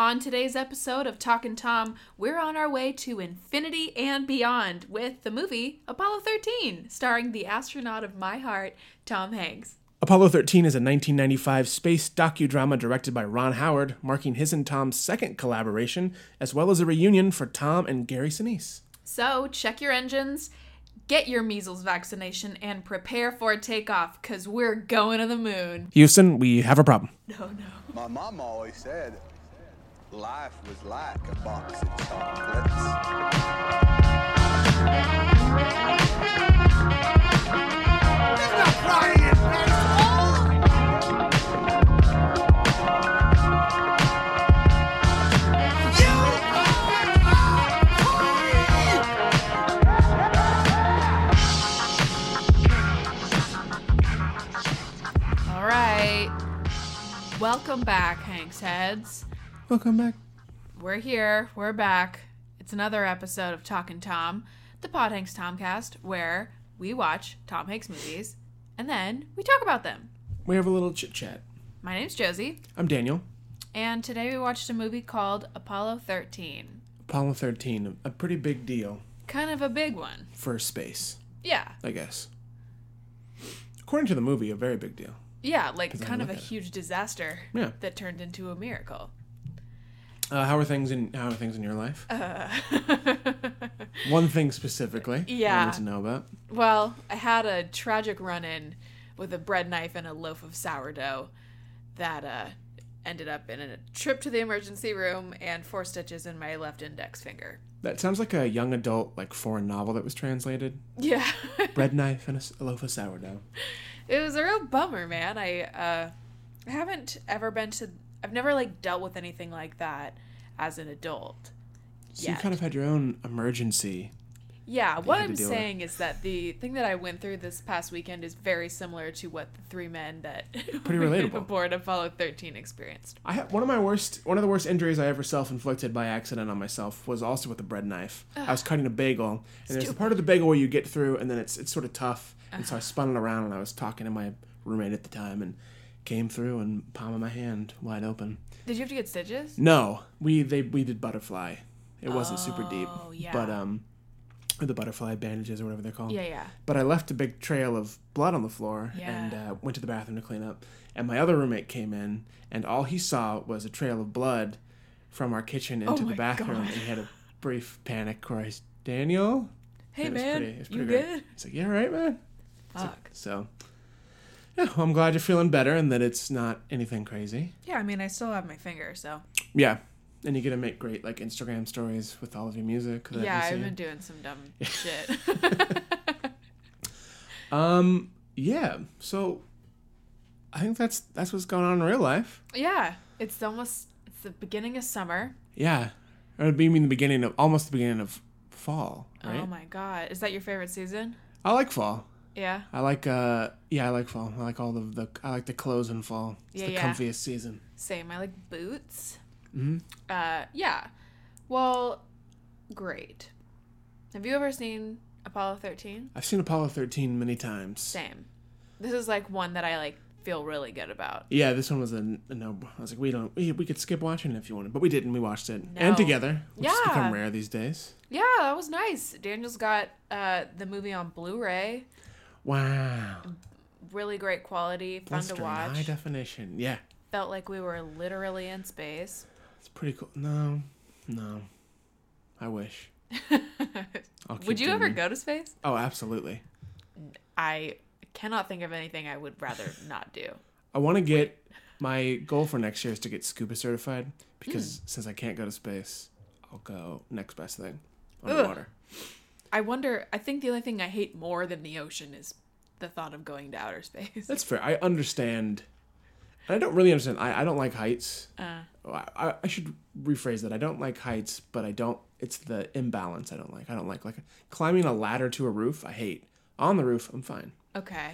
On today's episode of Talkin' Tom, we're on our way to infinity and beyond with the movie Apollo 13, starring the astronaut of my heart, Tom Hanks. Apollo 13 is a 1995 space docudrama directed by Ron Howard, marking his and Tom's second collaboration, as well as a reunion for Tom and Gary Sinise. So, check your engines, get your measles vaccination, and prepare for takeoff, because we're going to the moon. Houston, we have a problem. No, oh, no. My mom always said life was like a box of chocolates. All right. Welcome back, Hanks Heads. Welcome back. We're here. We're back. It's another episode of Talking Tom, the Pod Hanks Tomcast, where we watch Tom Hanks movies and then we talk about them. We have a little chit chat. My name's Josie, I'm Daniel. and today we watched a movie called Apollo 13. Apollo 13, a pretty big deal Kind of a big one. for space, Yeah. I guess. According to the movie, a very big deal. Yeah, like I kind of a look at it. huge disaster Yeah. that turned into a miracle. Uh, how are things in How are things in your life? Uh. One thing specifically. yeah, I need to know about. Well, I had a tragic run in with a bread knife and a loaf of sourdough that uh, ended up in a trip to the emergency room and four stitches in my left index finger. That sounds like a young adult, like foreign novel that was translated. Yeah. Bread knife and a loaf of sourdough. it was a real bummer, man. I uh, I haven't ever been to, I've never like dealt with anything like that as an adult. So you kind of had your own emergency. Yeah, what I'm deal with. saying is that the thing that I went through this past weekend is very similar to what the three men that Pretty relatable. aboard Apollo 13 experienced. I had one of my worst, one of the worst injuries I ever self-inflicted by accident on myself was also with a bread knife. I was cutting a bagel, and there's a part of the bagel where you get through, and then it's it's sort of tough, and so I spun it around, and I was talking to my roommate at the time, and came through, and palm of my hand wide open. Did you have to get stitches? No, we they we did butterfly. It wasn't super deep, Oh, yeah. but um, the butterfly bandages or whatever they're called. Yeah, yeah. But I left a big trail of blood on the floor and uh, went to the bathroom to clean up. And my other roommate came in, and all he saw was a trail of blood from our kitchen into Oh the bathroom. God. And he had a brief panic s- Daniel? Hey It was man, pretty- it was you great. good? He's like, yeah, right, man. Fuck. So, yeah, well, I'm glad you're feeling better and that it's not anything crazy. Yeah, I mean, I still have my finger, so Yeah. And you get to make great like Instagram stories with all of your music. yeah, I've been doing some dumb shit. Um. Yeah. So, I think that's that's what's going on in real life. yeah, it's almost it's the beginning of summer. Yeah. Or it'd be mean the beginning of almost the beginning of fall, right? Oh my god, is that your favorite season? I like fall. Yeah. I like uh yeah, I like fall. I like all the the I like the clothes in fall. It's Yeah, the yeah. comfiest season. Same. I like boots. Mhm. Uh, yeah. Well, great. Have you ever seen Apollo 13? I've seen Apollo 13 many times. Same. This is like one that I like feel really good about. Yeah, this one was a, a no. I was like, we don't, we, we could skip watching it if you wanted, but we didn't. We watched it No. and together, which has Yeah. become rare these days. Yeah, that was nice. Daniel's got uh, the movie on Blu-ray. Wow, Really great quality, fun to watch. high definition. Yeah, Felt like we were literally in space. it's pretty cool. No, no, I wish. Would you ever go to space? Oh, absolutely. I cannot think of anything I would rather not do. I want to get my goal for next year is to get scuba certified because Hmm. since I can't go to space, I'll go next best thing underwater. I wonder. I think the only thing I hate more than the ocean is the thought of going to outer space. That's fair. I understand. and I don't really understand. I, I don't like heights. Uh, I, I, I should rephrase that. I don't like heights, but I don't. It's the imbalance I don't like. I don't like like climbing a ladder to a roof. I hate. On the roof, I'm fine. okay.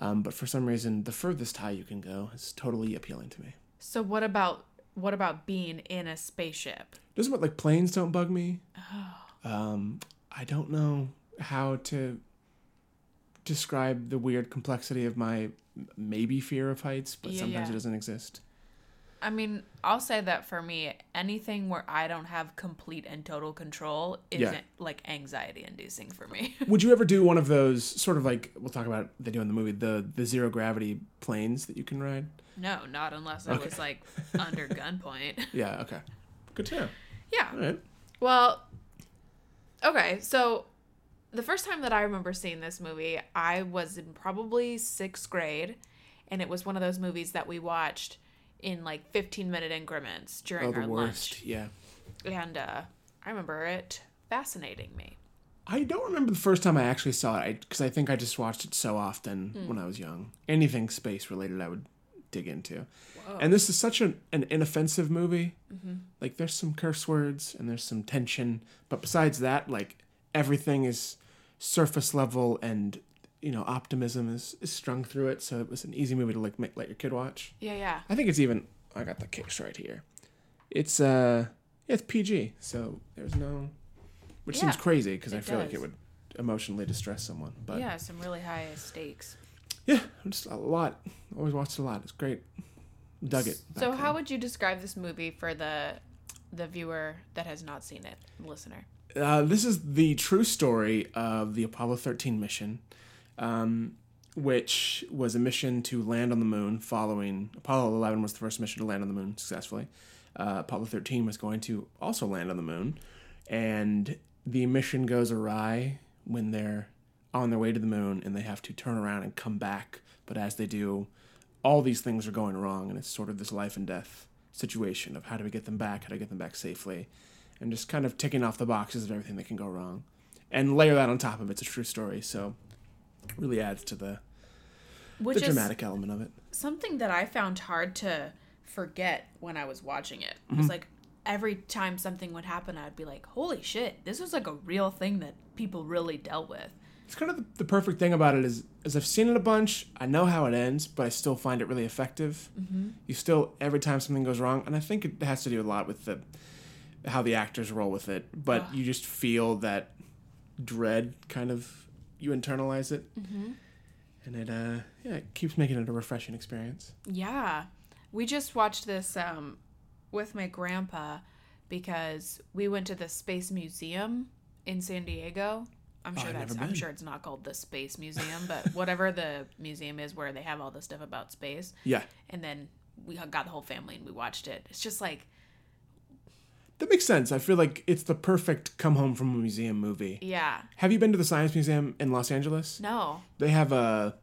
Um, but for some reason, the furthest high you can go is totally appealing to me. So what about what about being in a spaceship? Doesn't what like planes don't bug me. Oh. Um, I don't know how to describe the weird complexity of my maybe fear of heights, but Yeah, sometimes yeah. it doesn't exist. I mean, I'll say that for me, anything where I don't have complete and total control isn't Yeah. like anxiety inducing for me. Would you ever do one of those sort of like we'll talk about they do in the movie the the zero gravity planes that you can ride? no, not unless I Okay. was like under gunpoint. Yeah. Okay. Good to know. yeah. All right. Well, okay, so the first time that I remember seeing this movie, I was in probably sixth grade, and it was one of those movies that we watched in like 15 minute increments during Oh, our worst. lunch. Yeah. And uh, I remember it fascinating me. I don't remember the first time I actually saw it because I, think I just watched it so often Hmm. when I was young. Anything space related, I would dig into. And this is such an, an inoffensive movie. Mm-hmm. Like, there's some curse words and there's some tension, but besides that, like everything is surface level and you know optimism is, is strung through it. So it was an easy movie to like make, let your kid watch. Yeah, yeah. I think it's even. I got the case right here. It's uh, yeah, it's PG, so there's no, which seems crazy because I feel like it would emotionally distress someone. But yeah, yeah, some really high stakes. Just a lot. Always watched a lot. It's great. Dug it. So, how then. would you describe this movie for the the viewer that has not seen it, the listener? Uh, this is the true story of the Apollo 13 mission, um, which was a mission to land on the moon following Apollo 11 was the first mission to land on the moon successfully. Uh, Apollo 13 was going to also land on the moon, and the mission goes awry when they're on their way to the moon and they have to turn around and come back. But as they do, all these things are going wrong, and it's sort of this life and death situation of how do we get them back, how do we get them back safely and just kind of ticking off the boxes of everything that can go wrong. And layer that on top of it's a true story, so really adds to the, Which the dramatic element of it. something that I found hard to forget when I was watching it. It Mm-hmm. was like every time something would happen, I'd be like, "Holy shit, this was like a real thing that people really dealt with." It's kind of the, the perfect thing about it is, is I've seen it a bunch. I know how it ends, but I still find it really effective. Mm-hmm. You still every time something goes wrong, and I think it has to do a lot with the how the actors roll with it. But you just feel that dread kind of you internalize it, mm-hmm. and it uh yeah it keeps making it a refreshing experience. Yeah. We just watched this um, with my grandpa because we went to the Space Museum in San Diego. I'm Oh, sure I've that's I'm sure it's not called the Space Museum, but whatever the museum is where they have all the stuff about space. Yeah, And then we got the whole family and we watched it. It's just like, that makes sense. I feel like it's the perfect come home from a museum movie. yeah. Have you been to the Science Museum in Los Angeles? No. They have a,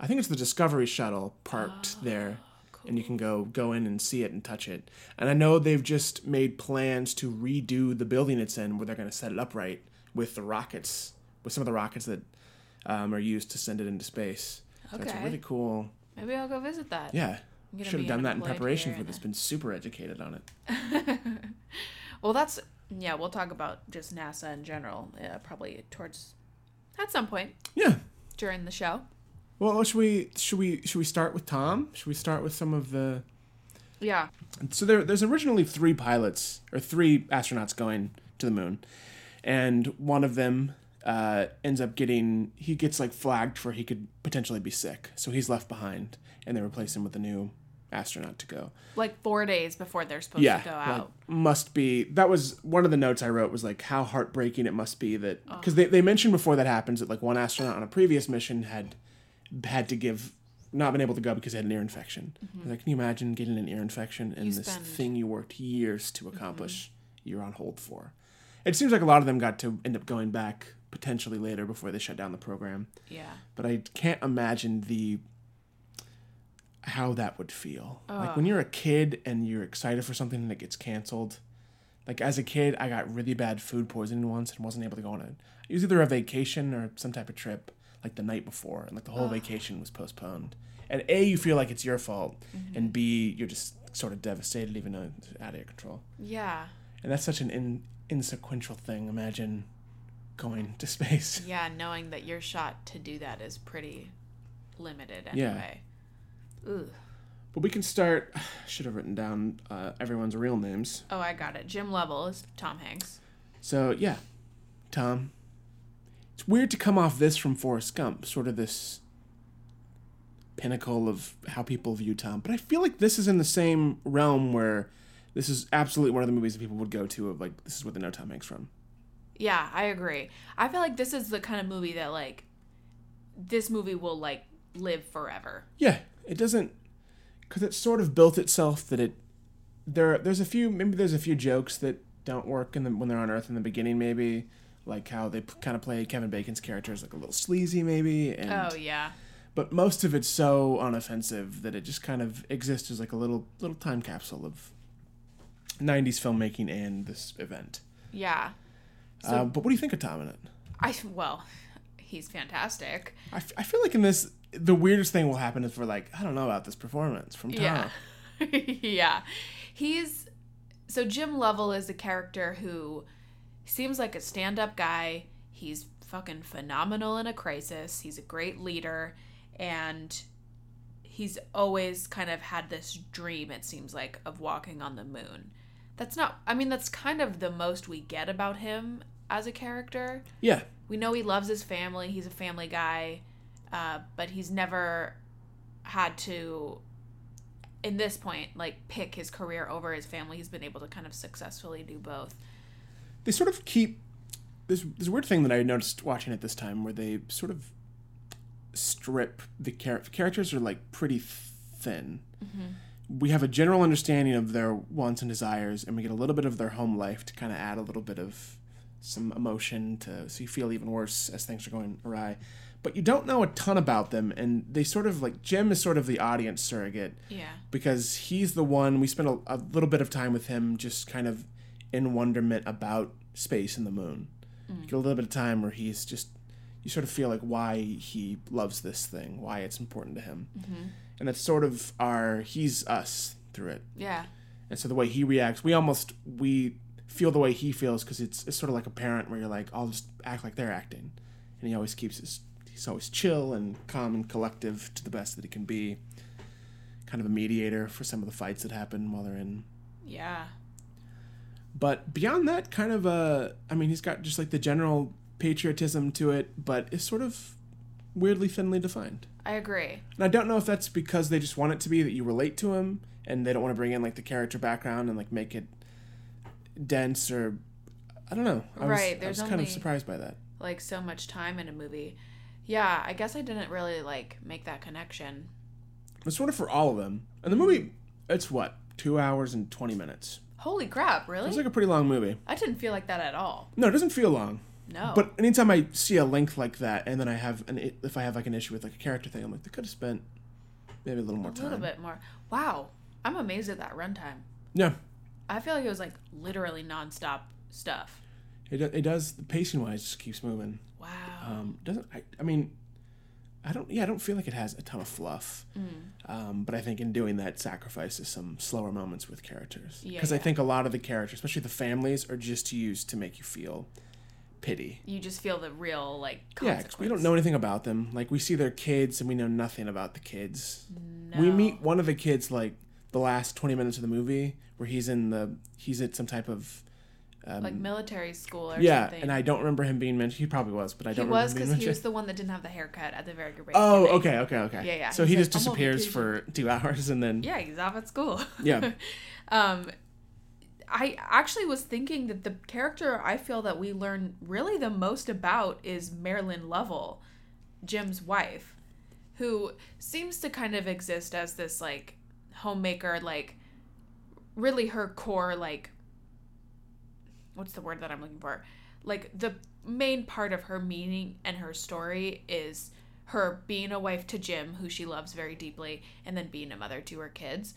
I think it's the Discovery Shuttle parked Oh, there, and you can go go in and see it and touch it. And I know they've just made plans to redo the building it's in, where they're going to set it up right with the rockets, with some of the rockets that um, are used to send it into space. So it's really cool. Maybe I'll go visit that. Yeah, should have done that in preparation for this. Been super educated on it. Well, that's yeah. We'll talk about just NASA in general, uh, probably towards at some point Yeah. during the show. Well, should we should we should we start with Tom? Should we start with some of the Yeah. So there, there's originally three pilots or three astronauts going to the moon, and one of them uh, ends up getting he gets like flagged for he could potentially be sick, so he's left behind, and they replace him with a new astronaut to go. Like four days before they're supposed Yeah, to go like, out. must be that was one of the notes I wrote was like how heartbreaking it must be that because they they mentioned before that happens that like one astronaut on a previous mission had had to give not been able to go because he had an ear infection. Like, can you imagine getting an ear infection and You this spend- thing you worked years to accomplish? You're on hold for. It seems like a lot of them got to end up going back potentially later before they shut down the program. yeah. But I can't imagine the how that would feel. Like when you're a kid and you're excited for something and it gets canceled. Like as a kid, I got really bad food poisoning once and wasn't able to go on it. It was either a vacation or some type of trip, like the night before, and like the whole vacation was postponed. And A, you feel like it's your fault, mm-hmm. and B, you're just sort of devastated, even though it's out of your control. Yeah. And that's such an in, insequential thing. Imagine going to space. Yeah. Knowing that your shot to do that is pretty limited Yeah. anyway. Ooh. But we can start. Should have written down uh, everyone's real names. Oh, I got it. Jim Lovell is Tom Hanks. So yeah, Tom. It's weird to come off this from Forrest Gump, sort of this pinnacle of how people view Tom. But I feel like this is in the same realm where this is absolutely one of the movies that people would go to of like this is what they know Tom Hanks from. Yeah, I agree. I feel like this is the kind of movie that like this movie will like live forever. Yeah, it doesn't because it sort of built itself that it there there's a few maybe there's a few jokes that don't work in the, when they're on Earth in the beginning maybe like how they p- kind of play Kevin Bacon's character as like a little sleazy maybe and Oh yeah. but most of it's so unoffensive that it just kind of exists as like a little little time capsule of 90s filmmaking and this event. Yeah. Uh, but what do you think of Tom in it? I well, he's fantastic. I, f- I feel like in this the weirdest thing will happen is we're like I don't know about this performance from Tom. Yeah. yeah. He's so Jim Lovell is a character who seems like a stand-up guy. He's fucking phenomenal in a crisis. He's a great leader and he's always kind of had this dream it seems like of walking on the moon. That's not I mean that's kind of the most we get about him as a character. Yeah. We know he loves his family. He's a family guy, uh, but he's never had to, in this point, like pick his career over his family. He's been able to kind of successfully do both. they sort of keep this this weird thing that I noticed watching it this time where they sort of strip the char- characters are like pretty thin. We have a general understanding of their wants and desires, and we get a little bit of their home life to kind of add a little bit of some emotion to so you feel even worse as things are going awry. But you don't know a ton about them, and they sort of like Jim is sort of the audience surrogate Yeah. because he's the one we spent a, a little bit of time with him just kind of in wonderment about space and the moon you get a little bit of time where he's just you sort of feel like why he loves this thing why it's important to him mm-hmm. And that's sort of our he's us through it. Yeah. and so the way he reacts we almost we feel the way he feels because it's, it's sort of like a parent where you're like i'll just act like they're acting. And he always keeps his he's always chill and calm and collective to the best that he can be. Kind of a mediator for some of the fights that happen while they're in. Yeah. but beyond that kind of uh i mean he's got just like the general patriotism to it but it's sort of weirdly thinly defined I agree. and i don't know if that's because they just want it to be that you relate to him and they don't want to bring in like the character background and like make it dense or i don't know i was, Right, I there's was kind of surprised by that Like so much time in a movie. Yeah, I guess I didn't really like make that connection. it's sort of for all of them and the movie it's what two hours and 20 minutes Holy crap, really? it's like a pretty long movie I didn't feel like that at all. no it doesn't feel long No. But anytime I see a length like that, and then I have an if I have like an issue with like a character thing, I'm like they could have spent maybe a little more time. a little bit more. Wow. I'm amazed at that runtime. Yeah, I feel like it was like literally nonstop stuff. it it does. The pacing wise just keeps moving. Wow. Um, doesn't I? I mean, I don't. Yeah, I don't feel like it has a ton of fluff. Mm. Um, but I think in doing that, sacrifices some slower moments with characters. Yeah, Because I think a lot of the characters, especially the families, are just used to make you feel pity. you just feel the real like Yeah, we don't know anything about them. Like we see their kids, and we know nothing about the kids. We meet one of the kids like the last twenty minutes of the movie, where he's in the he's at some type of um, like military school or yeah, something. and I don't remember him being mentioned. He probably was, but I don't He was remember him because he was the one that didn't have the haircut at the very beginning. Oh, okay, okay, okay. Yeah, yeah. So He's he like, just disappears for two hours, and then Yeah, he's off at school. Yeah. um, I actually was thinking that the character I feel that we learn really the most about is Marilyn Lovell, Jim's wife, who seems to kind of exist as this like homemaker, like really her core like what's the word that I'm looking for? Like the main part of her meaning and her story is her being a wife to Jim, who she loves very deeply, and then being a mother to her kids,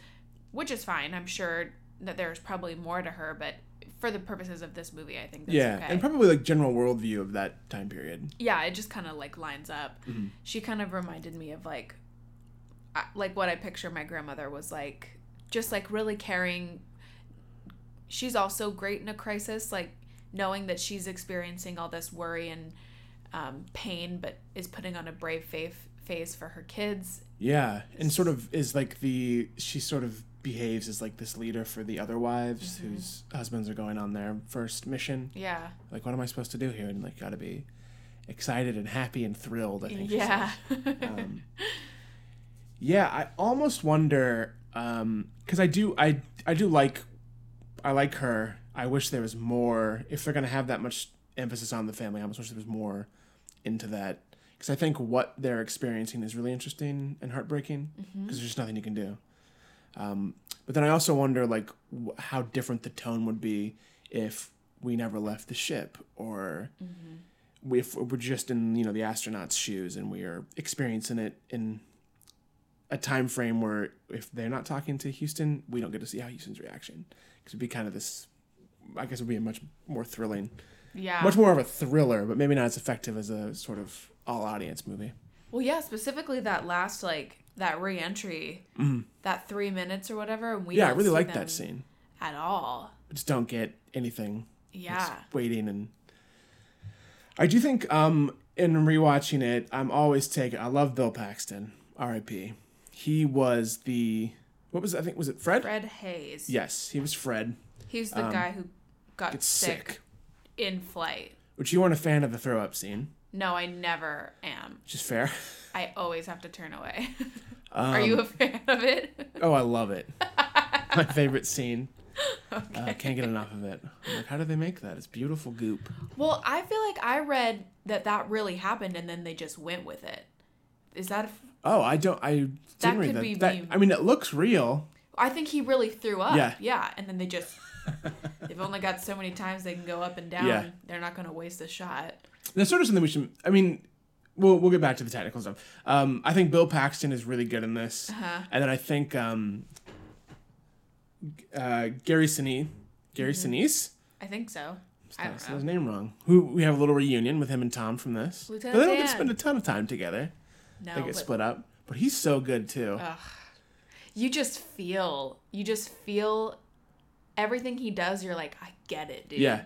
which is fine. I'm sure that there's probably more to her, but for the purposes of this movie, I think that's yeah, okay. and probably like general worldview of that time period. yeah, it just kind of like lines up. She kind of reminded me of like, like what I picture my grandmother was like, just like really caring. She's also great in a crisis, like knowing that she's experiencing all this worry and um, pain, but is putting on a brave face face for her kids. Yeah, and sort of is like the she sort of behaves as like this leader for the other wives Mm-hmm. whose husbands are going on their first mission. Yeah, Like, what am I supposed to do here? And like, gotta be excited and happy and thrilled. I think. yeah. Um, Yeah, I almost wonder because I do I I do like I like her. I wish there was more. If they're gonna have that much emphasis on the family, I almost wish there was more into that. Because I think what they're experiencing is really interesting and heartbreaking. Because there's just nothing you can do. Um, but then I also wonder like how different the tone would be if we never left the ship or we- if we're just in you know the astronauts' shoes and we are experiencing it in a time frame where if they're not talking to Houston, we don't get to see how Houston's reaction. Because it'd be kind of this, I guess it would be a much more thrilling, Yeah. much more of a thriller, but maybe not as effective as a sort of all audience movie. Well, yeah, specifically that last like that re-entry, that three minutes or whatever. And we Mm-hmm. yeah, I really like that scene. at all. I just don't get anything. Yeah. Just waiting and. I do think um in rewatching it, I'm always taking. I love Bill Paxton, R.I.P. He was the what was? I think was it Fred? Fred Haise. Yes, he was Fred. He's the guy who got sick, sick. in flight. Which you weren't a fan of the throw up scene, No, I never am. which is fair. I always have to turn away. Are you a fan of it? Oh, I love it. My favorite scene. Uh, can't get enough of it. I'm like, how do they make that? It's beautiful goop. well, I feel like I read that that really happened and then they just went with it. Is that? A, Oh, I don't. I didn't That read could that. be that. me. I mean, it looks real. I think he really threw up. Yeah. Yeah, and then they just. They've only got so many times they can go up and down. Yeah. They're not going to waste a shot. That's sort of something we should. I mean, we'll we'll get back to the technical stuff. Um, I think Bill Paxton is really good in this, Uh-huh. and then I think um, uh, Gary Sinise, Gary Sinise. I think so. I don't said know. his name wrong. Who we have a little reunion with him and Tom from this. Lieutenant but they don't Dan. to spend a ton of time together. No, They get split up. But he's so good too. you just feel. You just feel everything he does. You're like, I get it, dude. Yeah.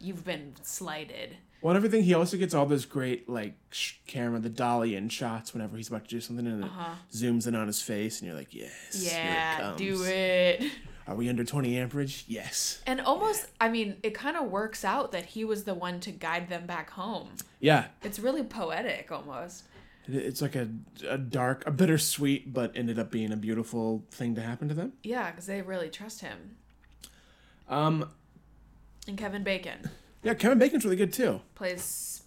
You've been slighted. Well, and everything he also gets all those great like sh- camera, the dolly in shots whenever he's about to do something, and it zooms in on his face, and you're like, yes, here it comes. do it. Are we under 20 amperage? Yes. And almost, I mean, it kind of works out that he was the one to guide them back home. Yeah, It's really poetic almost. It's like a, a dark, a bittersweet, but ended up being a beautiful thing to happen to them. Yeah, because they really trust him. Um, And Kevin Bacon yeah, Kevin Bacon's really good too. plays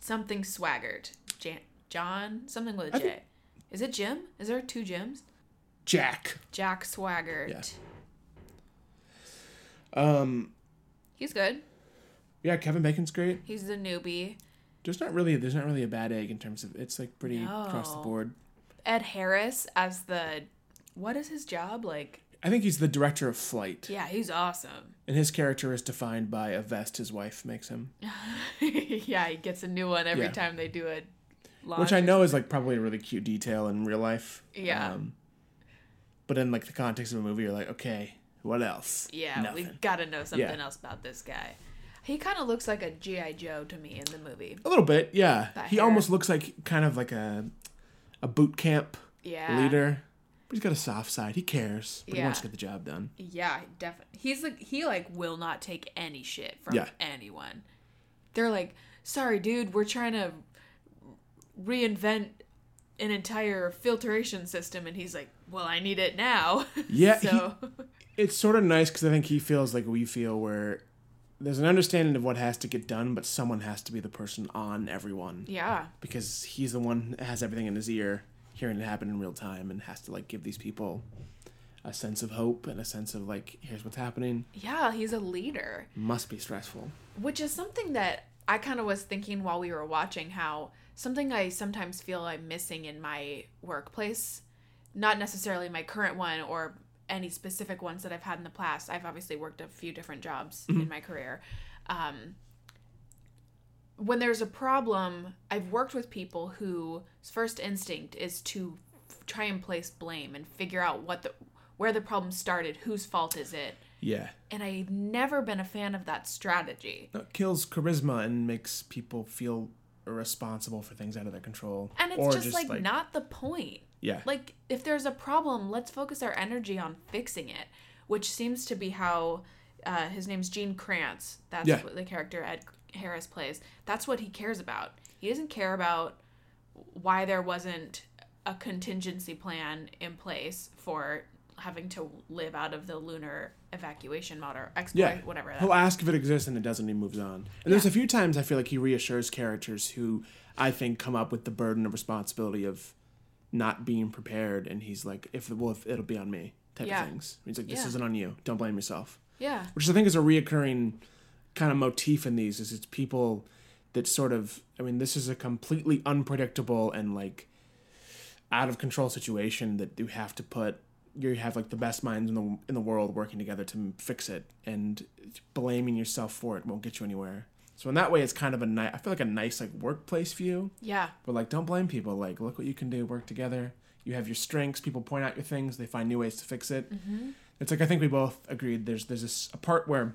something Swigert. Jan- John? Something with a J. think- Is it Jim? Is there two Jims? Jack. Jack Swigert. Yeah. Um, He's good. yeah, Kevin Bacon's great. He's the newbie. There's not really, there's not really a bad egg in terms of it's like pretty across the board. Ed Harris as the. What is his job? Like, I think he's the director of flight, yeah, he's awesome. and his character is defined by a vest his wife makes him, yeah, he gets a new one every Yeah. time they do a launch. which I know is like probably a really cute detail in real life. Yeah. Um, but in like the context of a movie, you're like, okay, what else? Yeah, Nothing. we gotta know something Yeah. else about this guy. He kind of looks like a GI Joe to me in the movie. A little bit, yeah. That he hair. almost looks like kind of like a a boot camp Yeah, leader. But he's got a soft side. He cares, but he wants to get the job done. Yeah, definitely. He's like he like will not take any shit from Yeah. anyone. They're like, "Sorry, dude, we're trying to reinvent an entire filtration system," and he's like, "Well, I need it now." Yeah, he- It's sort of nice because I think he feels like we feel where there's an understanding of what has to get done, but someone has to be the person on everyone yeah, because he's the one that has everything in his ear, hearing it happen in real time, and has to like give these people a sense of hope and a sense of like, here's what's happening. yeah, he's a leader. Must be stressful. which is something that I kind of was thinking while we were watching how something I sometimes feel I'm missing in my workplace, not necessarily my current one or any specific ones that I've had in the past. I've obviously worked a few different jobs in my career. Um, when there's a problem, I've worked with people whose first instinct is to f- try and place blame and figure out what the where the problem started, whose fault is it. Yeah. And I've never been a fan of that strategy. It kills charisma and makes people feel responsible for things out of their control. And it's Or just, like, not the point. Yeah. Like if there's a problem, let's focus our energy on fixing it, which seems to be how uh, his name's Gene Kranz. That's Yeah. what the character Ed Harris plays. That's what he cares about. He doesn't care about why there wasn't a contingency plan in place for having to live out of the lunar evacuation mod or exploit Yeah, whatever. That He'll ask if it exists and it doesn't. and He moves on. And there's a few times I feel like he reassures characters who I think come up with the burden of responsibility of not being prepared, and he's like, "If well, if it'll be on me," type Yeah. of things. He's like, "This Yeah. isn't on you. Don't blame yourself." yeah. Which I think is a reoccurring kind of motif in these. Is it's people that sort of. I mean, this is a completely unpredictable and like out of control situation that you have to put you have like the best minds in the in the world working together to fix it and blaming yourself for it won't get you anywhere. So in that way it's kind of a nice i feel like a nice like workplace view. Yeah. but like don't blame people. Like look what you can do. Work together. You have your strengths. People point out your things. They find new ways to fix it. Mm-hmm. It's like i think we both agreed there's there's this, a part where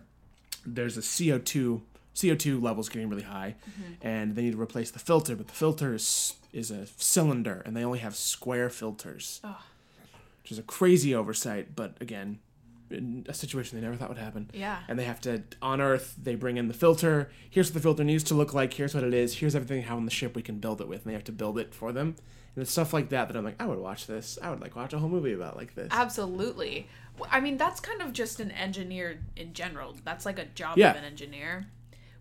there's a co2 co2 levels getting really high mm-hmm. and they need to replace the filter but the filter is is a cylinder and they only have square filters. Which is a crazy oversight but again in a situation they never thought would happen. Yeah. and they have to on earth they bring in the filter. Here's what the filter needs to look like. Here's what it is. Here's everything how on the ship we can build it with. And they have to build it for them and it's stuff like that that i'm like i would watch this i would like watch a whole movie about like this Absolutely. I mean, that's kind of just an engineer in general. That's like a job Yeah. of an engineer,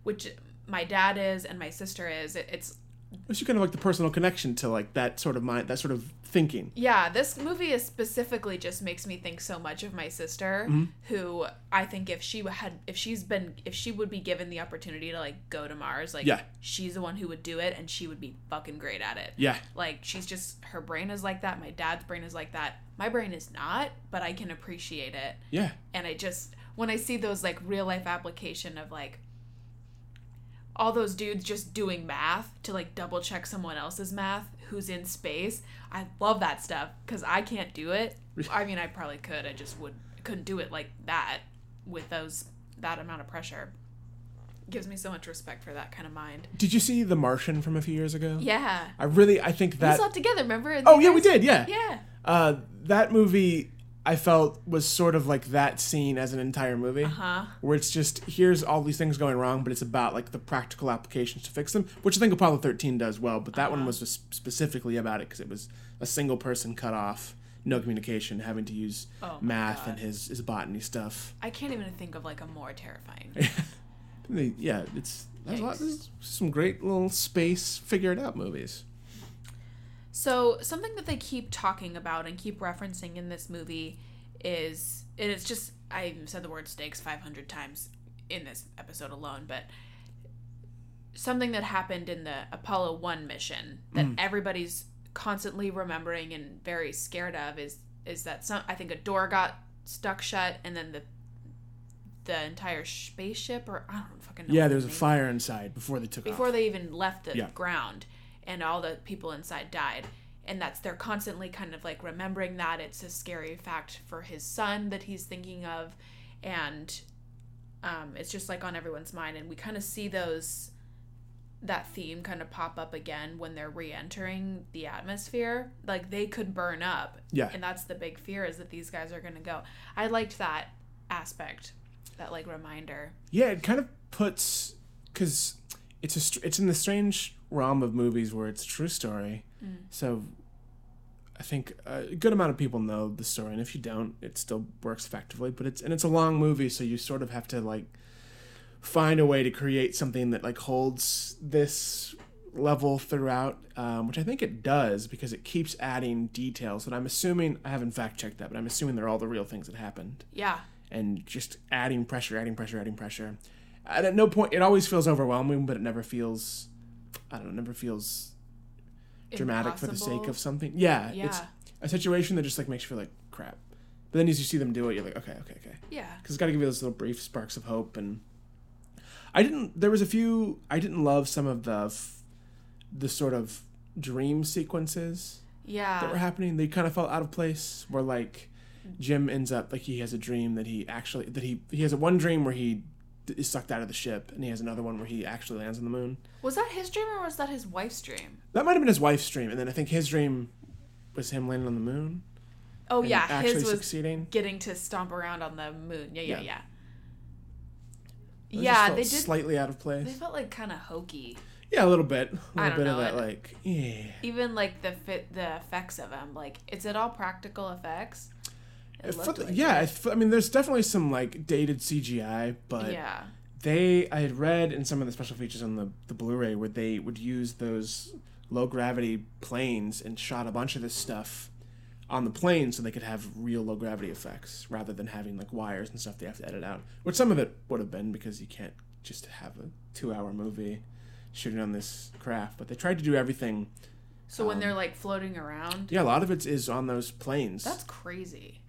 which my dad is and my sister is. It's it's kind of like the personal connection to like that sort of mind that sort of thinking yeah. This movie is specifically just makes me think so much of my sister, Mm-hmm. who I think if she had, if she's been, if she would be given the opportunity to like go to Mars, like Yeah. she's the one who would do it, and she would be fucking great at it. yeah Like she's just her brain is like that. My dad's brain is like that. My brain is not, but I can appreciate it. yeah and I just when I see those like real life application of like all those dudes just doing math to like double check someone else's math who's in space, I love that stuff because I can't do it. I mean, I probably could. I just would couldn't do it like that with those that amount of pressure. Gives me so much respect for that kind of mind. did you see the martian from a few years ago Yeah, i really i think that we saw it together. Remember? oh yeah we did yeah Yeah, uh that movie i felt was sort of like that scene as an entire movie huh? where it's just here's all these things going wrong, but it's about like the practical applications to fix them, which I think Apollo 13 does well. But that Uh-huh. one was just specifically about it because it was a single person cut off, no communication, having to use Oh math God. and his his botany stuff. I can't even think of like a more terrifying. Yeah, it's there's, a lot, there's some great little space figure it out movies. So something that they keep talking about and keep referencing in this movie is, and it's just I've said the word stakes 500 times in this episode alone, but something that happened in the Apollo 1 mission that mm. everybody's constantly remembering and very scared of is is that some I think a door got stuck shut and then the the entire spaceship or I don't fucking know. Yeah, what there's the a fire inside before they took before off. they even left the Yeah. ground and all the people inside died. And that's they're constantly kind of like remembering that. It's a scary fact for his son that he's thinking of. And um, it's just like on everyone's mind. And we kind of see those that theme kind of pop up again when they're re-entering the atmosphere. Like they could burn up. Yeah. and that's the big fear is that these guys are going to go. I liked that aspect that like reminder. Yeah, it kind of puts because it's a it's in the strange realm of movies where it's a true story. So I think a good amount of people know the story, and if you don't, it still works effectively. But it's and it's a long movie, so you sort of have to like find a way to create something that like holds this level throughout, um, which I think it does because it keeps adding details that I'm assuming I haven't fact checked that, but I'm assuming they're all the real things that happened yeah and just adding pressure, adding pressure, adding pressure. And at no point, it always feels overwhelming, but it never feels, I don't know, never feels dramatic for the sake of something. Yeah, Yeah. it's a situation that just like makes you feel like crap. But then as you see them do it, you're like, okay, okay, okay. yeah Because it's got to give you those little brief sparks of hope. And I didn't. There was a few. I didn't love some of the, f- the sort of dream sequences yeah that were happening. They kind of felt out of place. Where like Jim ends up like he has a dream that he actually that he he has a one dream where he is sucked out of the ship, and he has another one where he actually lands on the moon. Was that his dream or was that his wife's dream? That might have been his wife's dream, and then I think his dream was him landing on the moon. Oh yeah, actually his was succeeding. getting to stomp around on the moon. Yeah, yeah, Yeah. yeah. Yeah, felt they did. slightly out of place. They felt like kind of hokey. Yeah, a little bit. A I little don't bit know, of that, it- like, yeah. Even like the fit, the effects of them. Like, is it all practical effects? The- yeah, it. I mean, there's definitely some like dated CGI, but yeah. they I had read in some of the special features on the the Blu-ray where they would use those low gravity planes and shot a bunch of this stuff on the plane so they could have real low gravity effects rather than having like wires and stuff they have to edit out. Which some of it would have been because you can't just have a two-hour movie shooting on this craft, but they tried to do everything. So when they're like floating around, Um, Yeah, a lot of it is on those planes. that's crazy.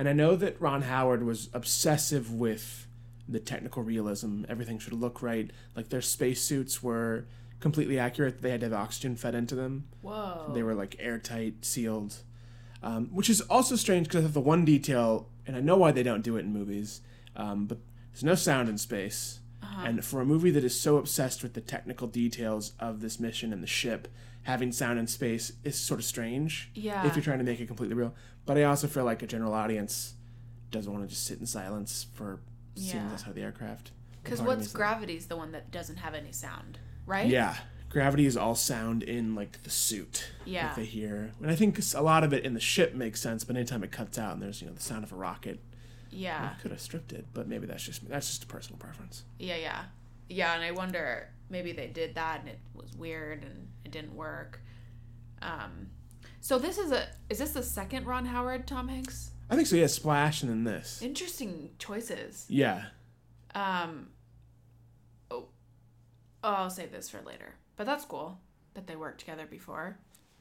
And I know that Ron Howard was obsessive with the technical realism. Everything should look right. Like their spacesuits were completely accurate. They had to have oxygen fed into them. Whoa. They were like airtight, sealed. Um, which is also strange because I of the one detail, and I know why they don't do it in movies, um, but there's no sound in space. Uh-huh. And for a movie that is so obsessed with the technical details of this mission and the ship, having sound in space is sort of strange. Yeah. If you're trying to make it completely real. But I also feel like a general audience doesn't want to just sit in silence for seeing Yeah. this out of the aircraft. Because Part of me what's is gravity's the one that doesn't have any sound, right? Yeah. Gravity is all sound in like the suit. Yeah. That they hear. And I think a lot of it in the ship makes sense, but anytime it cuts out and there's, you know, the sound of a rocket, Yeah. I could have stripped it, but maybe that's just that's just a personal preference. Yeah, yeah. Yeah, and I wonder maybe they did that and it was weird and it didn't work. Um so this is a is this the second Ron Howard Tom Hanks? I think so, yeah, Splash and then this. Interesting choices. Yeah. Um oh, oh I'll save this for later. But that's cool that they worked together before.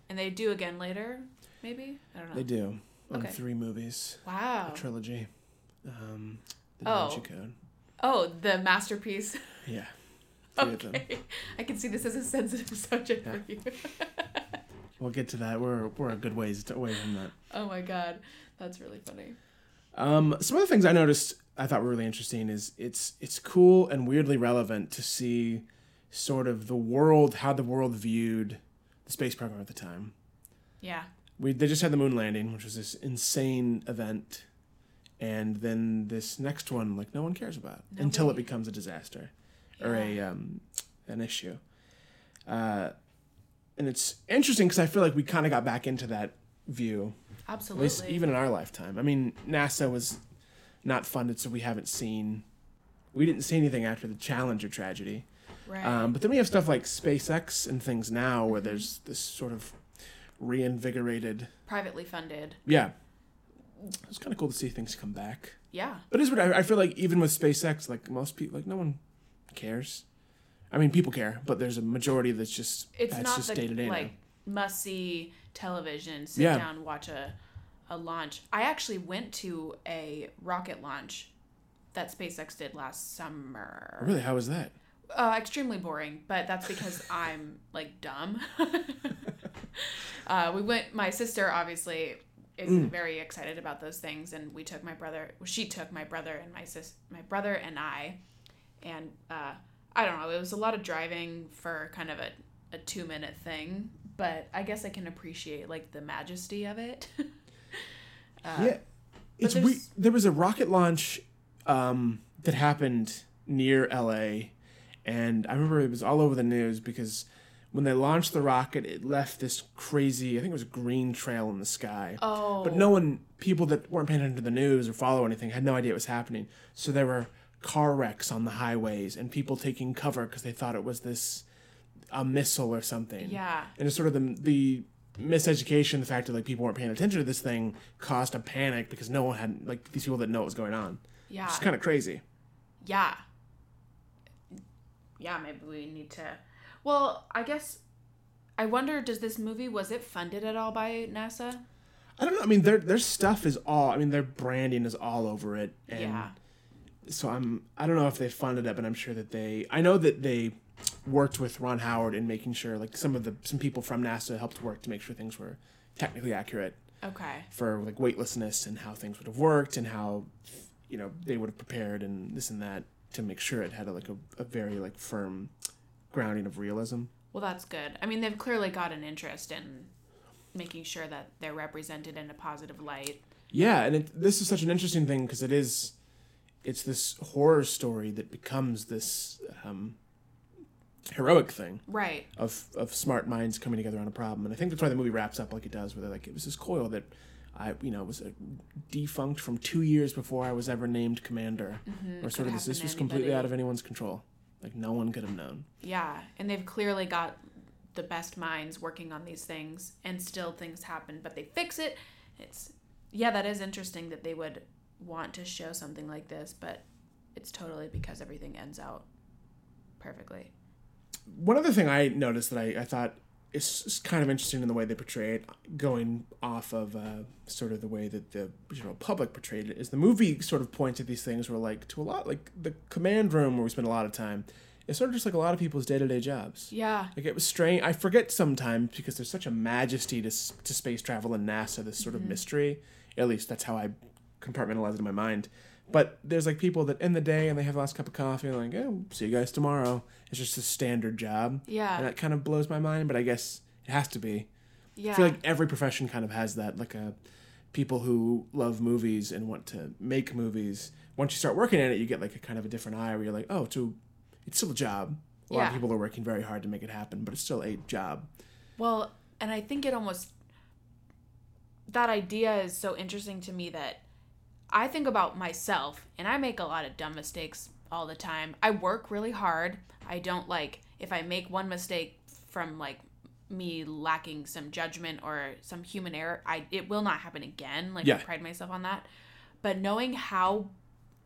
And they do again later, maybe? I don't know. They do. On Okay. three movies. Wow. A trilogy. Um the Oh. Da Vinci Code. Oh, the masterpiece. Yeah. Of. Okay. I can see this as a sensitive subject Yeah. for you. We'll get to that. We're we're a good ways to, away from that. oh my god. That's really funny. Um, some the things I noticed I thought were really interesting is it's it's cool and weirdly relevant to see sort of the world how the world viewed the space program at the time. Yeah. We they just had the moon landing, which was this insane event, and then this next one like no one cares about No until way. it becomes a disaster or a um, an issue. Uh, and it's interesting because I feel like we kind of got back into that view at Absolutely. least even in our lifetime. I mean, NASA was not funded, so we haven't seen. We didn't see anything after the Challenger tragedy. right. Um, but then we have stuff like SpaceX and things now where there's this sort of reinvigorated. Privately funded. Yeah. It's kind of cool to see things come back. Yeah. But it's what I, I feel like even with SpaceX, like most people, like no one cares. I mean, people care, but there's a majority that's just It's that's not just day to day like must see television, sit Yeah. down, watch a a launch. I actually went to a rocket launch that SpaceX did last summer. Really, how was that? Uh, extremely boring, but that's because I'm like dumb. uh, we went. My sister obviously is Mm. very excited about those things, and we took my brother. She took my brother and my sis, my brother and I, and uh, I don't know. It was a lot of driving for kind of a a two minute thing, but I guess I can appreciate like the majesty of it. Uh, yeah, it's we, there was a rocket launch um, that happened near LA, and I remember it was all over the news because when they launched the rocket, it left this crazy, I think it was a green trail in the sky. Oh, But no one, people that weren't paying attention to the news or follow anything, had no idea what was happening. So there were car wrecks on the highways and people taking cover because they thought it was this a missile or something. Yeah. And it's sort of the the miseducation, the fact that like people weren't paying attention to this thing, caused a panic because no one had like these people didn't know what was going on. Yeah. It's kind of crazy. Yeah. Yeah, maybe we need to. Well, I guess. I wonder, does this movie was it funded at all by NASA? I don't know. I mean, their their stuff is all. I mean, their branding is all over it. And yeah. So I'm I don't know if they funded it, but I'm sure that they I know that they worked with Ron Howard in making sure like some of the some people from NASA helped work to make sure things were technically accurate Okay. for like weightlessness and how things would have worked and how you know they would have prepared and this and that to make sure it had a, like a, a very like firm grounding of realism. Well, that's good. I mean, they've clearly got an interest in making sure that they're represented in a positive light. Yeah, and it, this is such an interesting thing because it is, it's this horror story that becomes this um, heroic thing Right. of of smart minds coming together on a problem. And I think that's why the movie wraps up like it does, where they're like, it was this coil that I, you know, was defunct from two years before I was ever named commander, or sort of this. This was completely out of anyone's control. Like no one could have known. Yeah, and they've clearly got the best minds working on these things, and still things happen, but they fix it. It's yeah, that is interesting that they would want to show something like this, but it's totally because everything ends out perfectly. One other thing I noticed that I, I thought is, kind of interesting in the way they portray it, going off of uh, sort of the way that the general public portrayed it, is the movie sort of points at these things where, like, to a lot, like the command room where we spend a lot of time, it's sort of just like a lot of people's day to day jobs. Yeah, Like it was strange. I forget sometimes because there's such a majesty to, to space travel and NASA, this sort of mystery. At least that's how I compartmentalize it in my mind. But there's like people that end the day and they have the last cup of coffee and like, oh, see you guys tomorrow. It's just a standard job. Yeah. And that kind of blows my mind, but I guess it has to be. yeah, I feel like every profession kind of has that. Like a people who love movies and want to make movies. Once you start working at it, you get like a kind of a different eye where you're like, oh, so it's still a job. A lot Yeah. of people are working very hard to make it happen, but it's still a job. Well, and I think it almost that idea is so interesting to me that I think about myself and I make a lot of dumb mistakes all the time. I work really hard. I don't like if I make one mistake from like me lacking some judgment or some human error, I it will not happen again. Like I pride myself on that. But knowing how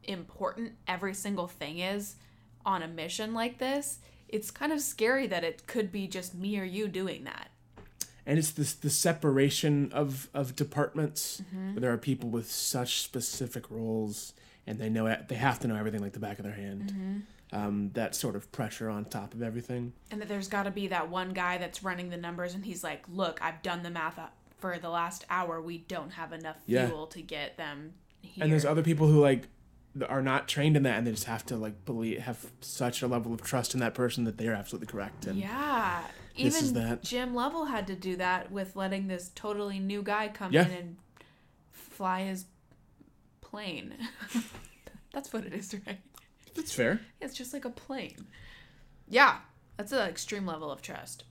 important every single thing is on a mission like this, it's kind of scary that it could be just me or you doing that. And it's this the separation of of departments Mm-hmm. where there are people with such specific roles and they know they have to know everything like the back of their hand. Mm-hmm. Um, that sort of pressure on top of everything. And that there's got to be that one guy that's running the numbers and he's like, "Look, I've done the math up for the last hour. We don't have enough Yeah. fuel to get them here." And there's other people who like are not trained in that and they just have to like believe have such a level of trust in that person that they are absolutely correct. And yeah. This Even is that. Jim Lovell had to do that with letting this totally new guy come Yeah. in and fly his plane. that's what it is, right? that's fair. It's just like a plane. Yeah, that's an extreme level of trust.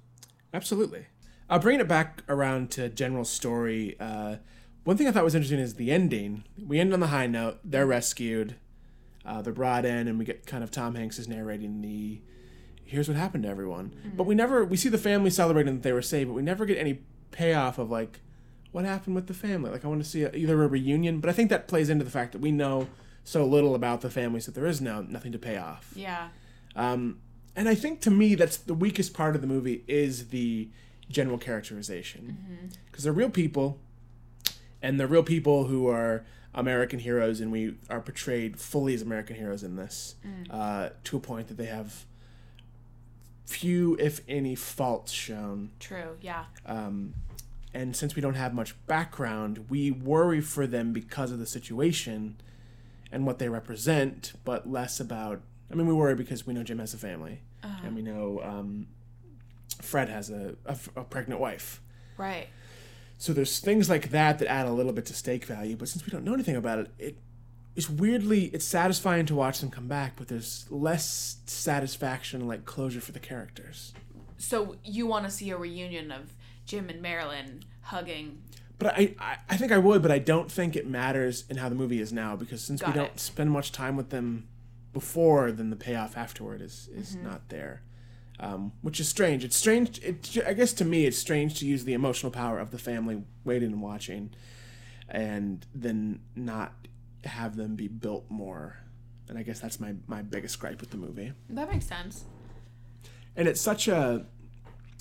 Absolutely. Uh, bringing it back around to general story, uh, one thing I thought was interesting is the ending. We end on the high note. They're rescued. Uh, they're brought in, and we get kind of Tom Hanks is narrating the here's what happened to everyone. But we never we see the family celebrating that they were saved, but we never get any payoff of like what happened with the family. Like I want to see a, either a reunion, but I think that plays into the fact that we know so little about the families that there is no nothing to pay off. Yeah. Um, and I think to me that's the weakest part of the movie is the general characterization because they're real people, and they're real people who are American heroes, and we are portrayed fully as American heroes in this uh, to a point that they have few, if any, faults shown. True. Yeah. Um, and since we don't have much background, we worry for them because of the situation and what they represent, but less about. I mean, we worry because we know Jim has a family, and we know um, Fred has a, a, a pregnant wife. Right. So there's things like that that add a little bit to stake value. But since we don't know anything about it, it it's weirdly it's satisfying to watch them come back, but there's less satisfaction and like closure for the characters. So you want to see a reunion of Jim and Marilyn hugging? But I, I, I think I would, but I don't think it matters in how the movie is now because since we Got don't it. spend much time with them before, then the payoff afterward is is Mm-hmm. not there, um, which is strange. It's strange. It I guess to me, it's strange to use the emotional power of the family waiting and watching, and then not have them be built more. And I guess that's my my biggest gripe with the movie. That makes sense. And it's such a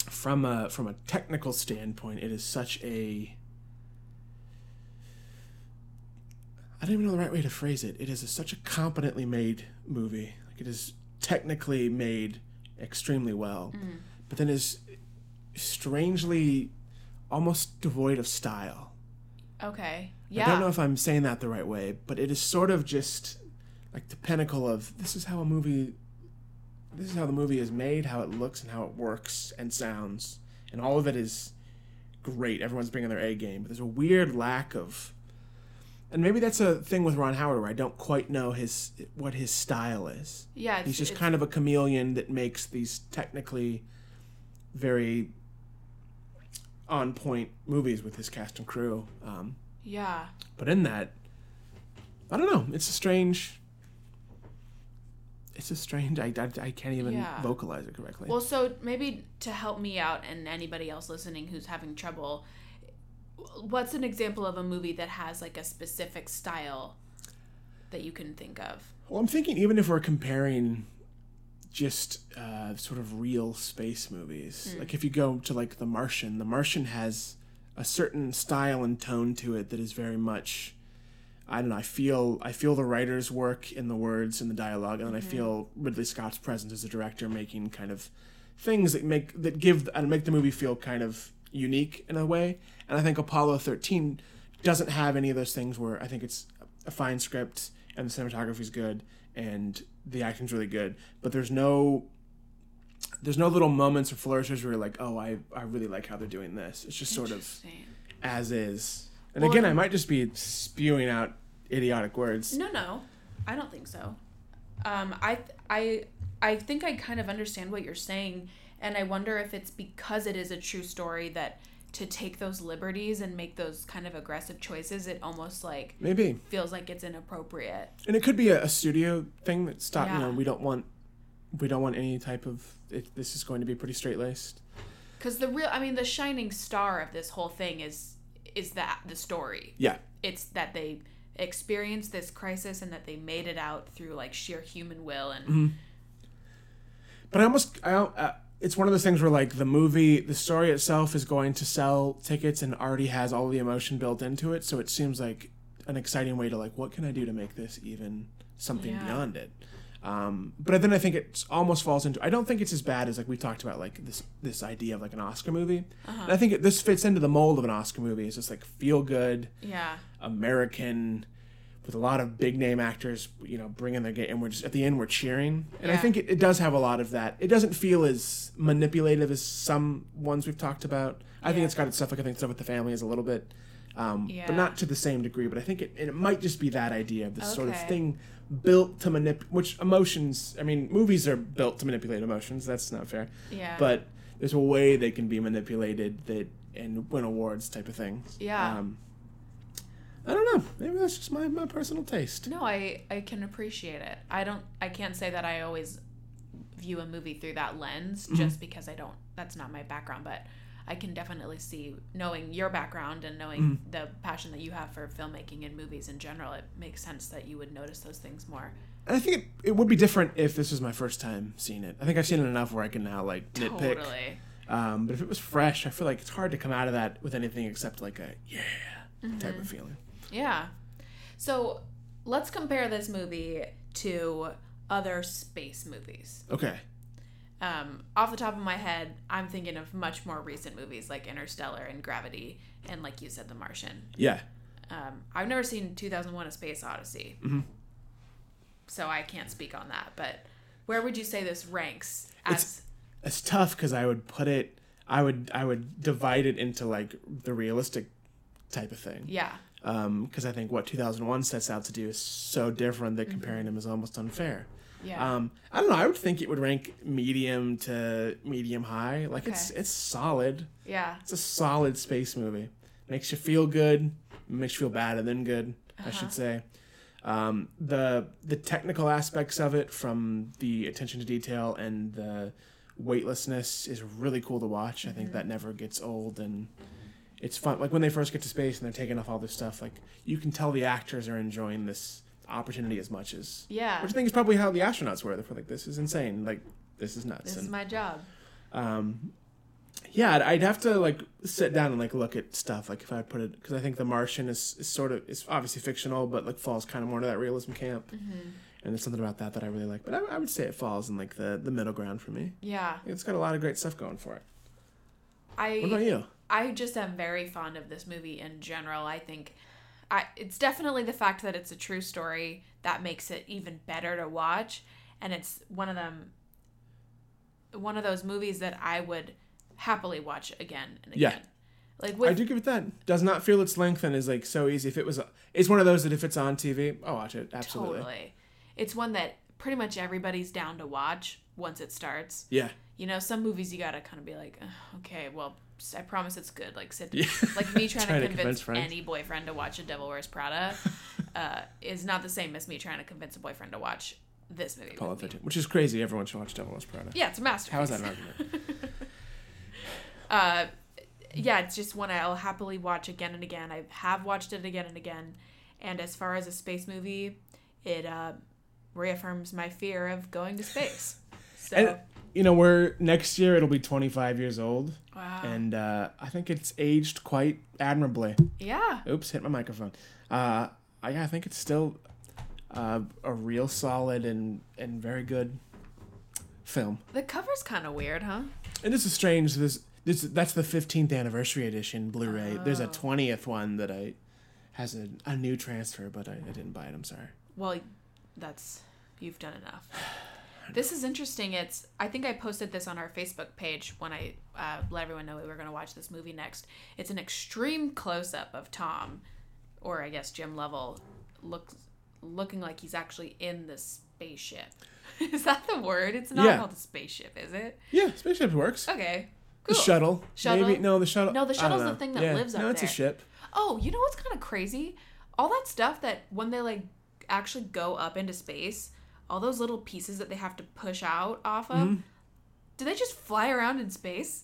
from a from a technical standpoint, it is such a I don't even know the right way to phrase it. It is a, such a competently made movie. Like it is technically made extremely well, mm-hmm. but then is strangely almost devoid of style. Okay. Yeah. I don't know if I'm saying that the right way, but it is sort of just like the pinnacle of this is how a movie this is how the movie is made, how it looks and how it works and sounds. And all of it is great. Everyone's bringing their A game, but there's a weird lack of and maybe that's a thing with Ron Howard where I don't quite know his what his style is. Yeah, He's just kind of a chameleon that makes these technically very on point movies with his cast and crew. Um, yeah. but in that, I don't know. It's a strange. It's a strange. I, I, I can't even Yeah. vocalize it correctly. Well, so maybe to help me out and anybody else listening who's having trouble, what's an example of a movie that has like a specific style that you can think of? Well, I'm thinking even if we're comparing just uh, sort of real space movies, like if you go to like The Martian, The Martian has a certain style and tone to it that is very much. I don't know. I feel I feel the writer's work in the words and the dialogue, and then I feel Ridley Scott's presence as a director making kind of things that make that give and make the movie feel kind of unique in a way. And I think Apollo 13 doesn't have any of those things where I think it's a fine script and the cinematography's good and the acting's really good, but there's no there's no little moments or flourishes where you're like, oh, I, I really like how they're doing this. It's just sort of as is. And Well, again, I might just be spewing out idiotic words. No, no, I don't think so. Um, I, I, I think I kind of understand what you're saying, and I wonder if it's because it is a true story that to take those liberties and make those kind of aggressive choices, it almost like Maybe. feels like it's inappropriate. And it could be a, a studio thing that stop. You know, Yeah. we don't want we don't want any type of. It, this is going to be pretty straight laced. Because the real, I mean, the shining star of this whole thing is is that the story. Yeah. It's that they experienced this crisis and that they made it out through like sheer human will and But I almost I don't- uh, it's one of those things where like the movie the story itself is going to sell tickets and already has all the emotion built into it, so it seems like an exciting way to like what can I do to make this even something Yeah. beyond it. Um, but then I think it almost falls into. I don't think it's as bad as like we talked about, like this this idea of like an Oscar movie. And I think it, this fits into the mold of an Oscar movie. It's just like feel good, yeah, American with a lot of big name actors, you know, bringing their game, and we're just at the end we're cheering, and I think it, it does have a lot of that. It doesn't feel as manipulative as some ones we've talked about. I think it's got its stuff like I think stuff with the family is a little bit, um, Yeah. but not to the same degree. But I think it it might just be that idea of this sort of thing built to manip, which emotions. I mean, movies are built to manipulate emotions. That's not fair. yeah. But there's a way they can be manipulated that and win awards type of thing. Yeah. Um, I don't know. Maybe that's just my, my personal taste. No, I I can appreciate it. I don't I can't say that I always view a movie through that lens Mm-hmm. just because I don't that's not my background, but I can definitely see knowing your background and knowing Mm-hmm. the passion that you have for filmmaking and movies in general, it makes sense that you would notice those things more. I think it, it would be different if this was my first time seeing it. I think I've seen it enough where I can now like nitpick. Totally. Um, but if it was fresh, I feel like it's hard to come out of that with anything except like a yeah type Mm-hmm. of feeling. Yeah. So let's compare this movie to other space movies. Okay. Um, off the top of my head, I'm thinking of much more recent movies like Interstellar and Gravity, and like you said, The Martian. Yeah. Um, I've never seen 2001: A Space Odyssey, so I can't speak on that. But where would you say this ranks as? It's- It's tough because I would put it. I would I would divide it into like the realistic type of thing. yeah, because I think what 2001 sets out to do is so different that comparing them is almost unfair. yeah, Um, I don't know. I would think it would rank medium to medium high. Like it's Okay. it's solid. yeah, It's a solid space movie. Makes you feel good. Makes you feel bad and then good. I Uh-huh. should say. Um, the the technical aspects of it, from the attention to detail and the weightlessness, is really cool to watch. I Mm-hmm. think that never gets old and it's fun. Like when they first get to space and they're taking off all this stuff, like you can tell the actors are enjoying this opportunity as much as yeah. which I think is probably how the astronauts were. They're like, this is insane. Like this is nuts. This and, is my job. um, yeah, I'd, I'd have to like sit down and like look at stuff. Like if I put it, because I think The Martian is, is sort of it's obviously fictional, but like falls kind of more to that realism camp. Mm-hmm. And there's something about that that I really like. But I, I would say it falls in like the the middle ground for me. Yeah, It's got a lot of great stuff going for it. I. What about you? I just am very fond of this movie in general. I think I it's definitely the fact that it's a true story that makes it even better to watch and it's one of them one of those movies that I would happily watch again and Yeah. again. Like I do give it that. Does not feel its length and is like so easy. If it was, it's one of those that if it's on TV, I'll watch it. Absolutely. totally, it's one that pretty much everybody's down to watch once it starts. Yeah. You know, some movies you gotta kind of be like, okay, well, I promise it's good. Like sit, Yeah. like me trying, Trying to convince, convince any boyfriend to watch A Devil Wears Prada uh, is not the same as me trying to convince a boyfriend to watch this movie. Apollo with me. 13, which is crazy. Everyone should watch Devil Wears Prada. Yeah, it's a masterpiece. How is that an argument? uh yeah it's just one i'll happily watch again and again i have watched it again and again and as far as a space movie it uh reaffirms my fear of going to space so and you know, we're next year it'll be 25 years old, wow and uh, I think it's aged quite admirably. yeah Oops, hit my microphone. Uh, I, I think it's still uh, a real solid and and very good film. the cover's kind of weird huh And this is strange. This this that's the 15th anniversary edition Blu-ray. There's a Oh. 20th one that I has a, a new transfer, but I, I didn't buy it. I'm sorry. well that's you've done enough this is interesting it's i think i posted this on our facebook page when i uh, let everyone know we were going to watch this movie next it's an extreme close-up of tom or i guess jim lovell looks looking like he's actually in the spaceship is that the word it's not Yeah. called a spaceship is it Yeah, spaceship works. okay The cool. shuttle. Shuttle? Maybe no, the shuttle. No, the shuttle's the thing that Yeah. lives up No, it's a ship. Oh, you know what's kind of crazy? All that stuff that when they like actually go up into space, all those little pieces that they have to push out off of, Mm-hmm. do they just fly around in space?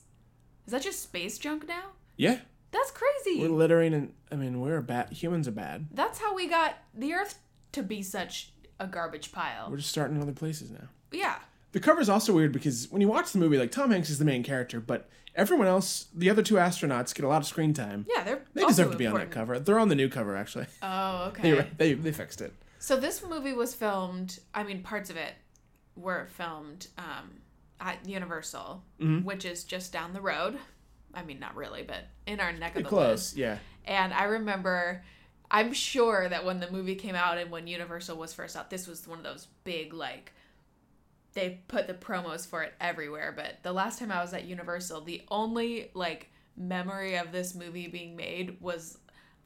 Is that just space junk now? Yeah, That's crazy. we're littering, and I mean, we're bad. Humans are bad. That's how we got the Earth to be such a garbage pile. We're just starting in other places now. yeah. The cover's also weird because when you watch the movie, like Tom Hanks is the main character, but everyone else, the other two astronauts, get a lot of screen time. Yeah, they're They deserve to be on that cover. They're on the new cover, actually. Oh, They, okay. they, they fixed it. So this movie was filmed. I mean, parts of it were filmed um, at Universal, Mm-hmm. which is just down the road. I mean, not really, but in our neck of the close, woods. yeah. And I remember, I'm sure that when the movie came out and when Universal was first out, this was one of those big like. They put the promos for it everywhere, but the last time I was at Universal, the only like memory of this movie being made was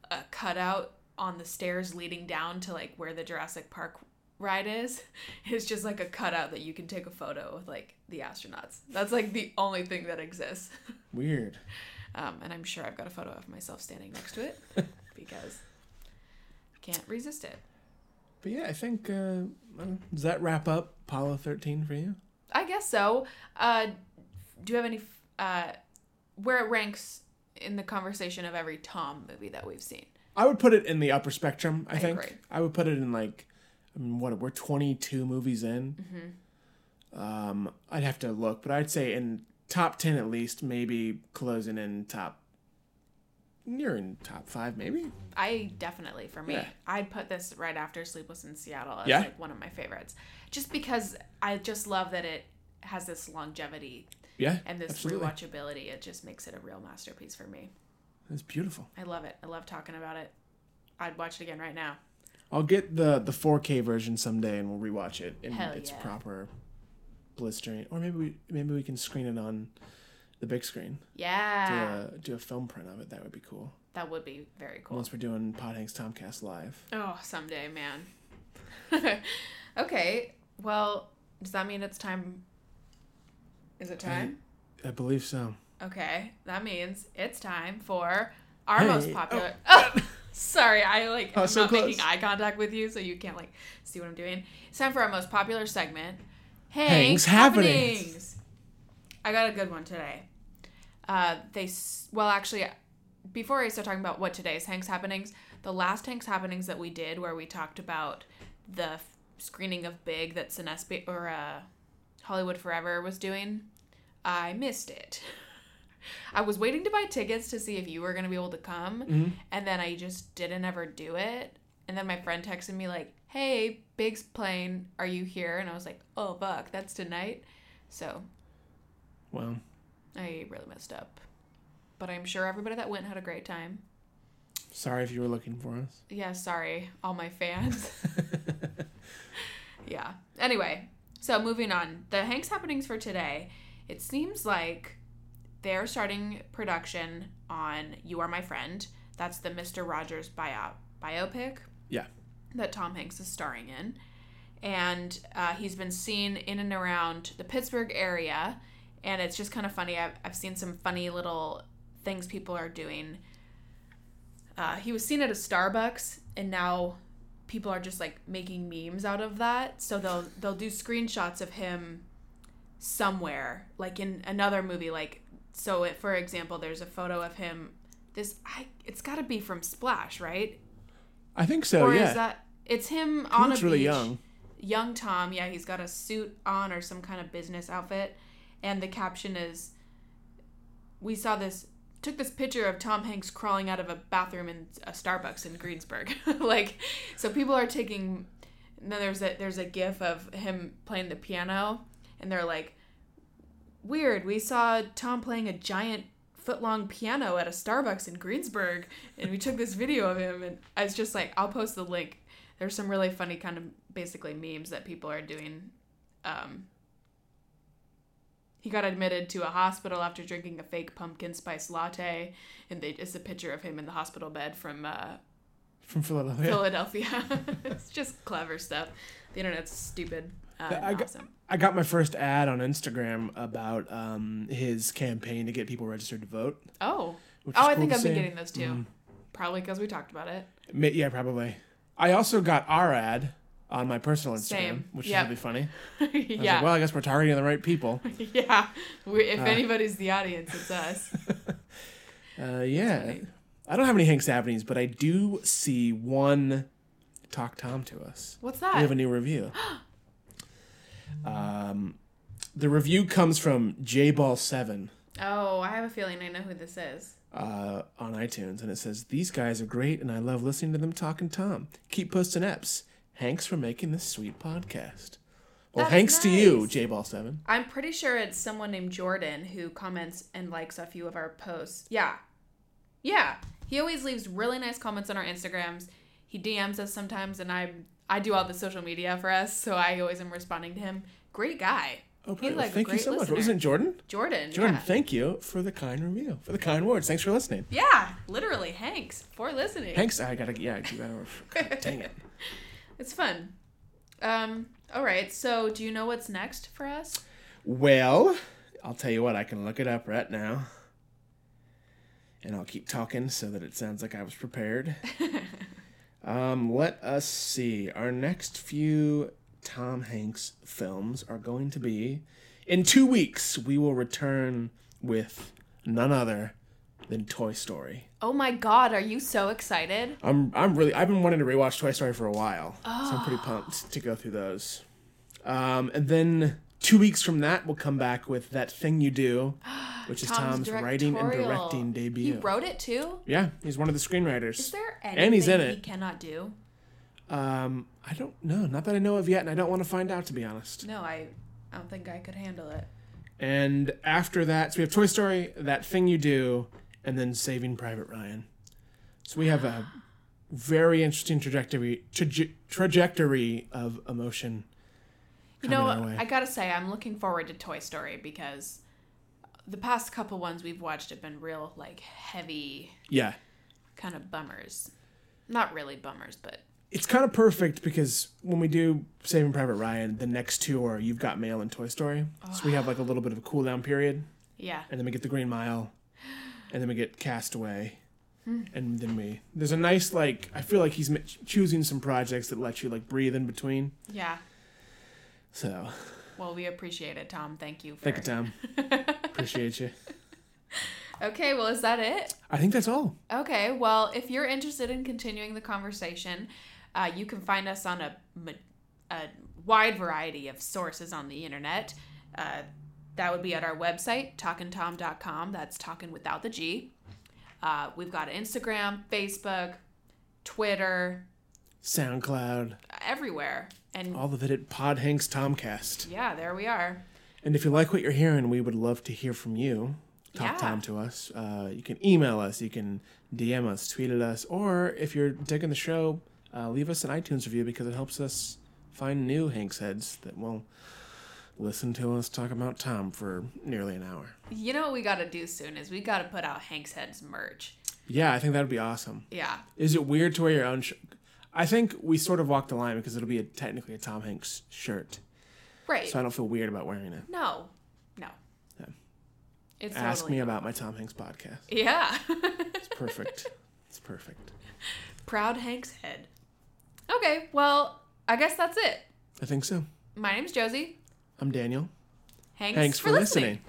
a cutout on the stairs leading down to like where the Jurassic Park ride is. It's just like a cutout that you can take a photo with like the astronauts. That's like the only thing that exists. Weird. Um, and I'm sure I've got a photo of myself standing next to it because I can't resist it. But yeah, I think, uh, does that wrap up Apollo 13 for you? I guess so. Uh, do you have any uh, where it ranks in the conversation of every Tom movie that we've seen? I would put it in the upper spectrum, I, I think. agree. I would put it in like, I mean, what, we're 22 movies in. Mm-hmm. Um, I'd have to look, but I'd say in top 10 at least, maybe closing in top, you're in top five, maybe? I definitely for me, Yeah. I'd put this right after Sleepless in Seattle as Yeah? like one of my favorites, just because I just love that it has this longevity Yeah. and this absolutely. rewatchability. It just makes it a real masterpiece for me. It's beautiful. I love it. I love talking about it. I'd watch it again right now. I'll get the the 4K version someday, and we'll rewatch it in Hell its yeah. proper blistering, or maybe we maybe we can screen it on the big screen. Do Yeah, a do a film print of it. That would be cool. that would be very cool. Once we're doing Pod Hanks Tomcast live. Oh, someday, man. okay. Well, does that mean it's time? Is it time? I believe so. Okay, that means it's time for our Hey, most popular. Oh, sorry, I like Oh, I'm so not making eye contact with you, so you can't like see what I'm doing. It's time for our most popular segment, Hanks Hanks Happenings. Happenings. I got a good one today. Uh, they well, actually, before I start talking about what today's Hanks Happenings, the last Hanks Happenings that we did, where we talked about the f- screening of Big that Cinespia or uh, Hollywood Forever was doing, I missed it. I was waiting to buy tickets to see if you were going to be able to come, mm-hmm. and then I just didn't ever do it. And then my friend texted me like, "Hey, Big's playing. Are you here?" And I was like, "Oh fuck, that's tonight." So Well, I really messed up. But I'm sure everybody that went had a great time. sorry if you were looking for us. Yeah, sorry, all my fans. yeah. Anyway, so moving on. The Hanks happenings for today. It seems like they're starting production on You Are My Friend. That's the Mr. Rogers bio- biopic Yeah. that Tom Hanks is starring in. And uh, he's been seen in and around the Pittsburgh area. And it's just kind of funny. I've, I've seen some funny little things people are doing. Uh, he was seen at a Starbucks, and now people are just like making memes out of that. So they'll they'll do screenshots of him somewhere, like in another movie. Like so, it, for example, there's a photo of him. This I, it's got to be from Splash, right? I think so. or yeah. is that it's him he on looks a really beach. young. Young Tom, yeah, he's got a suit on or some kind of business outfit, and the caption is, "We saw this." Took this picture of Tom Hanks crawling out of a bathroom in a Starbucks in Greensburg. like, so people are taking. And then there's a there's a gif of him playing the piano, and they're like, "Weird. We saw Tom playing a giant foot long piano at a Starbucks in Greensburg, and we took this video of him." And I was just like, "I'll post the link." There's some really funny kind of basically memes that people are doing. Um, he got admitted to a hospital after drinking a fake pumpkin spice latte, and they, it's a picture of him in the hospital bed from uh, From Philadelphia. Philadelphia. it's just clever stuff. The internet's stupid. Uh, I got- awesome. I got my first ad on Instagram about um, his campaign to get people registered to vote. Oh, oh, I cool think I've been getting those too. Probably because we talked about it. Yeah, probably. I also got our ad on my personal Instagram, Same. which Yep. is really funny. Yeah, like, well, I guess we're targeting the right people. yeah. We, if Uh, anybody's the audience, it's us. Uh, yeah. I don't have any Hanks happenings, but I do see one talk Tom to us. What's that? We have a new review. um, the review comes from JBall7 Oh, I have a feeling I know who this is. uh, on iTunes, and it says, These guys are great, and I love listening to them talking Tom. Keep posting eps. Hanks for making this sweet podcast. Well, That's thanks to you, nice. JBall7. I'm pretty sure it's someone named Jordan who comments and likes a few of our posts. Yeah. Yeah. He always leaves really nice comments on our Instagrams. He DMs us sometimes and I I do all the social media for us, so I always am responding to him. Great guy. Oh, He's. Well, like thank you so much. listener. Wasn't Jordan? Jordan. Jordan, Yeah. thank you for the kind review, for the kind words. Thanks for listening. yeah, literally Hanks for listening. Hanks, I gotta, yeah, I gotta, God, dang it. It's fun. Um all right. So, do you know what's next for us? Well, I'll tell you what, I can look it up right now. And I'll keep talking so that it sounds like I was prepared. um, let us see. Our next few Tom Hanks films are going to be in two weeks. We will return with none other than Toy Story. Oh my god, are you so excited? I'm I'm really I've been wanting to rewatch Toy Story for a while, so I'm pretty pumped to go through those. Um, and then two weeks from that, we'll come back with that thing you do, which is Tom's, writing and directing debut. He wrote it too? yeah, he's one of the screenwriters. Is there anything And he's in he it. cannot do? Um, I don't know, not that I know of yet, and I don't want to find out to be honest. No, I, I don't think I could handle it. And after that, so we have Toy Story, that thing you do, and then Saving Private Ryan. So we have a very interesting trajectory traje- trajectory of emotion. You know, coming our way. I gotta say, I'm looking forward to Toy Story because the past couple ones we've watched have been real, like, heavy Yeah, kind of bummers. Not really bummers, but it's kind of perfect because when we do Saving Private Ryan, the next two are You've Got Mail and Toy Story. So we have like a little bit of a cool down period, yeah. and then we get the Green Mile, and then we get Castaway, Hmm. and then we there's a nice like I feel like he's choosing some projects that let you like breathe in between. Yeah. So Well, we appreciate it, Tom. Thank you for. thank you, Tom. Appreciate you. Okay, well, is that it? I think that's all. Okay, well, if you're interested in continuing the conversation, uh, you can find us on a, a wide variety of sources on the internet. Uh, that would be at our website, talkintom.com. That's talking without the G. Uh, we've got Instagram, Facebook, Twitter, SoundCloud, everywhere. And all of it at Pod Hanks Tomcast. yeah, there we are. And if you like what you're hearing, we would love to hear from you. Talk Yeah. Tom to us. Uh, you can email us, you can DM us, tweet at us, or if you're digging the show, uh, leave us an iTunes review because it helps us find new Hanks heads that will listen to us talk about Tom for nearly an hour. You know what we got to do soon is we got to put out Hank's Heads merch. Yeah, I think that would be awesome. Yeah. Is it weird to wear your own shirt? I think we sort of walked the line because it'll be a, technically a Tom Hanks shirt, Right. so I don't feel weird about wearing it. no. No. Yeah. It's Ask totally me about my Tom Hanks podcast. Yeah. It's perfect. it's perfect. Proud Hank's head. Okay, well, I guess that's it. I think so. My name's Josie. I'm Daniel. Hanks, Thanks for listening.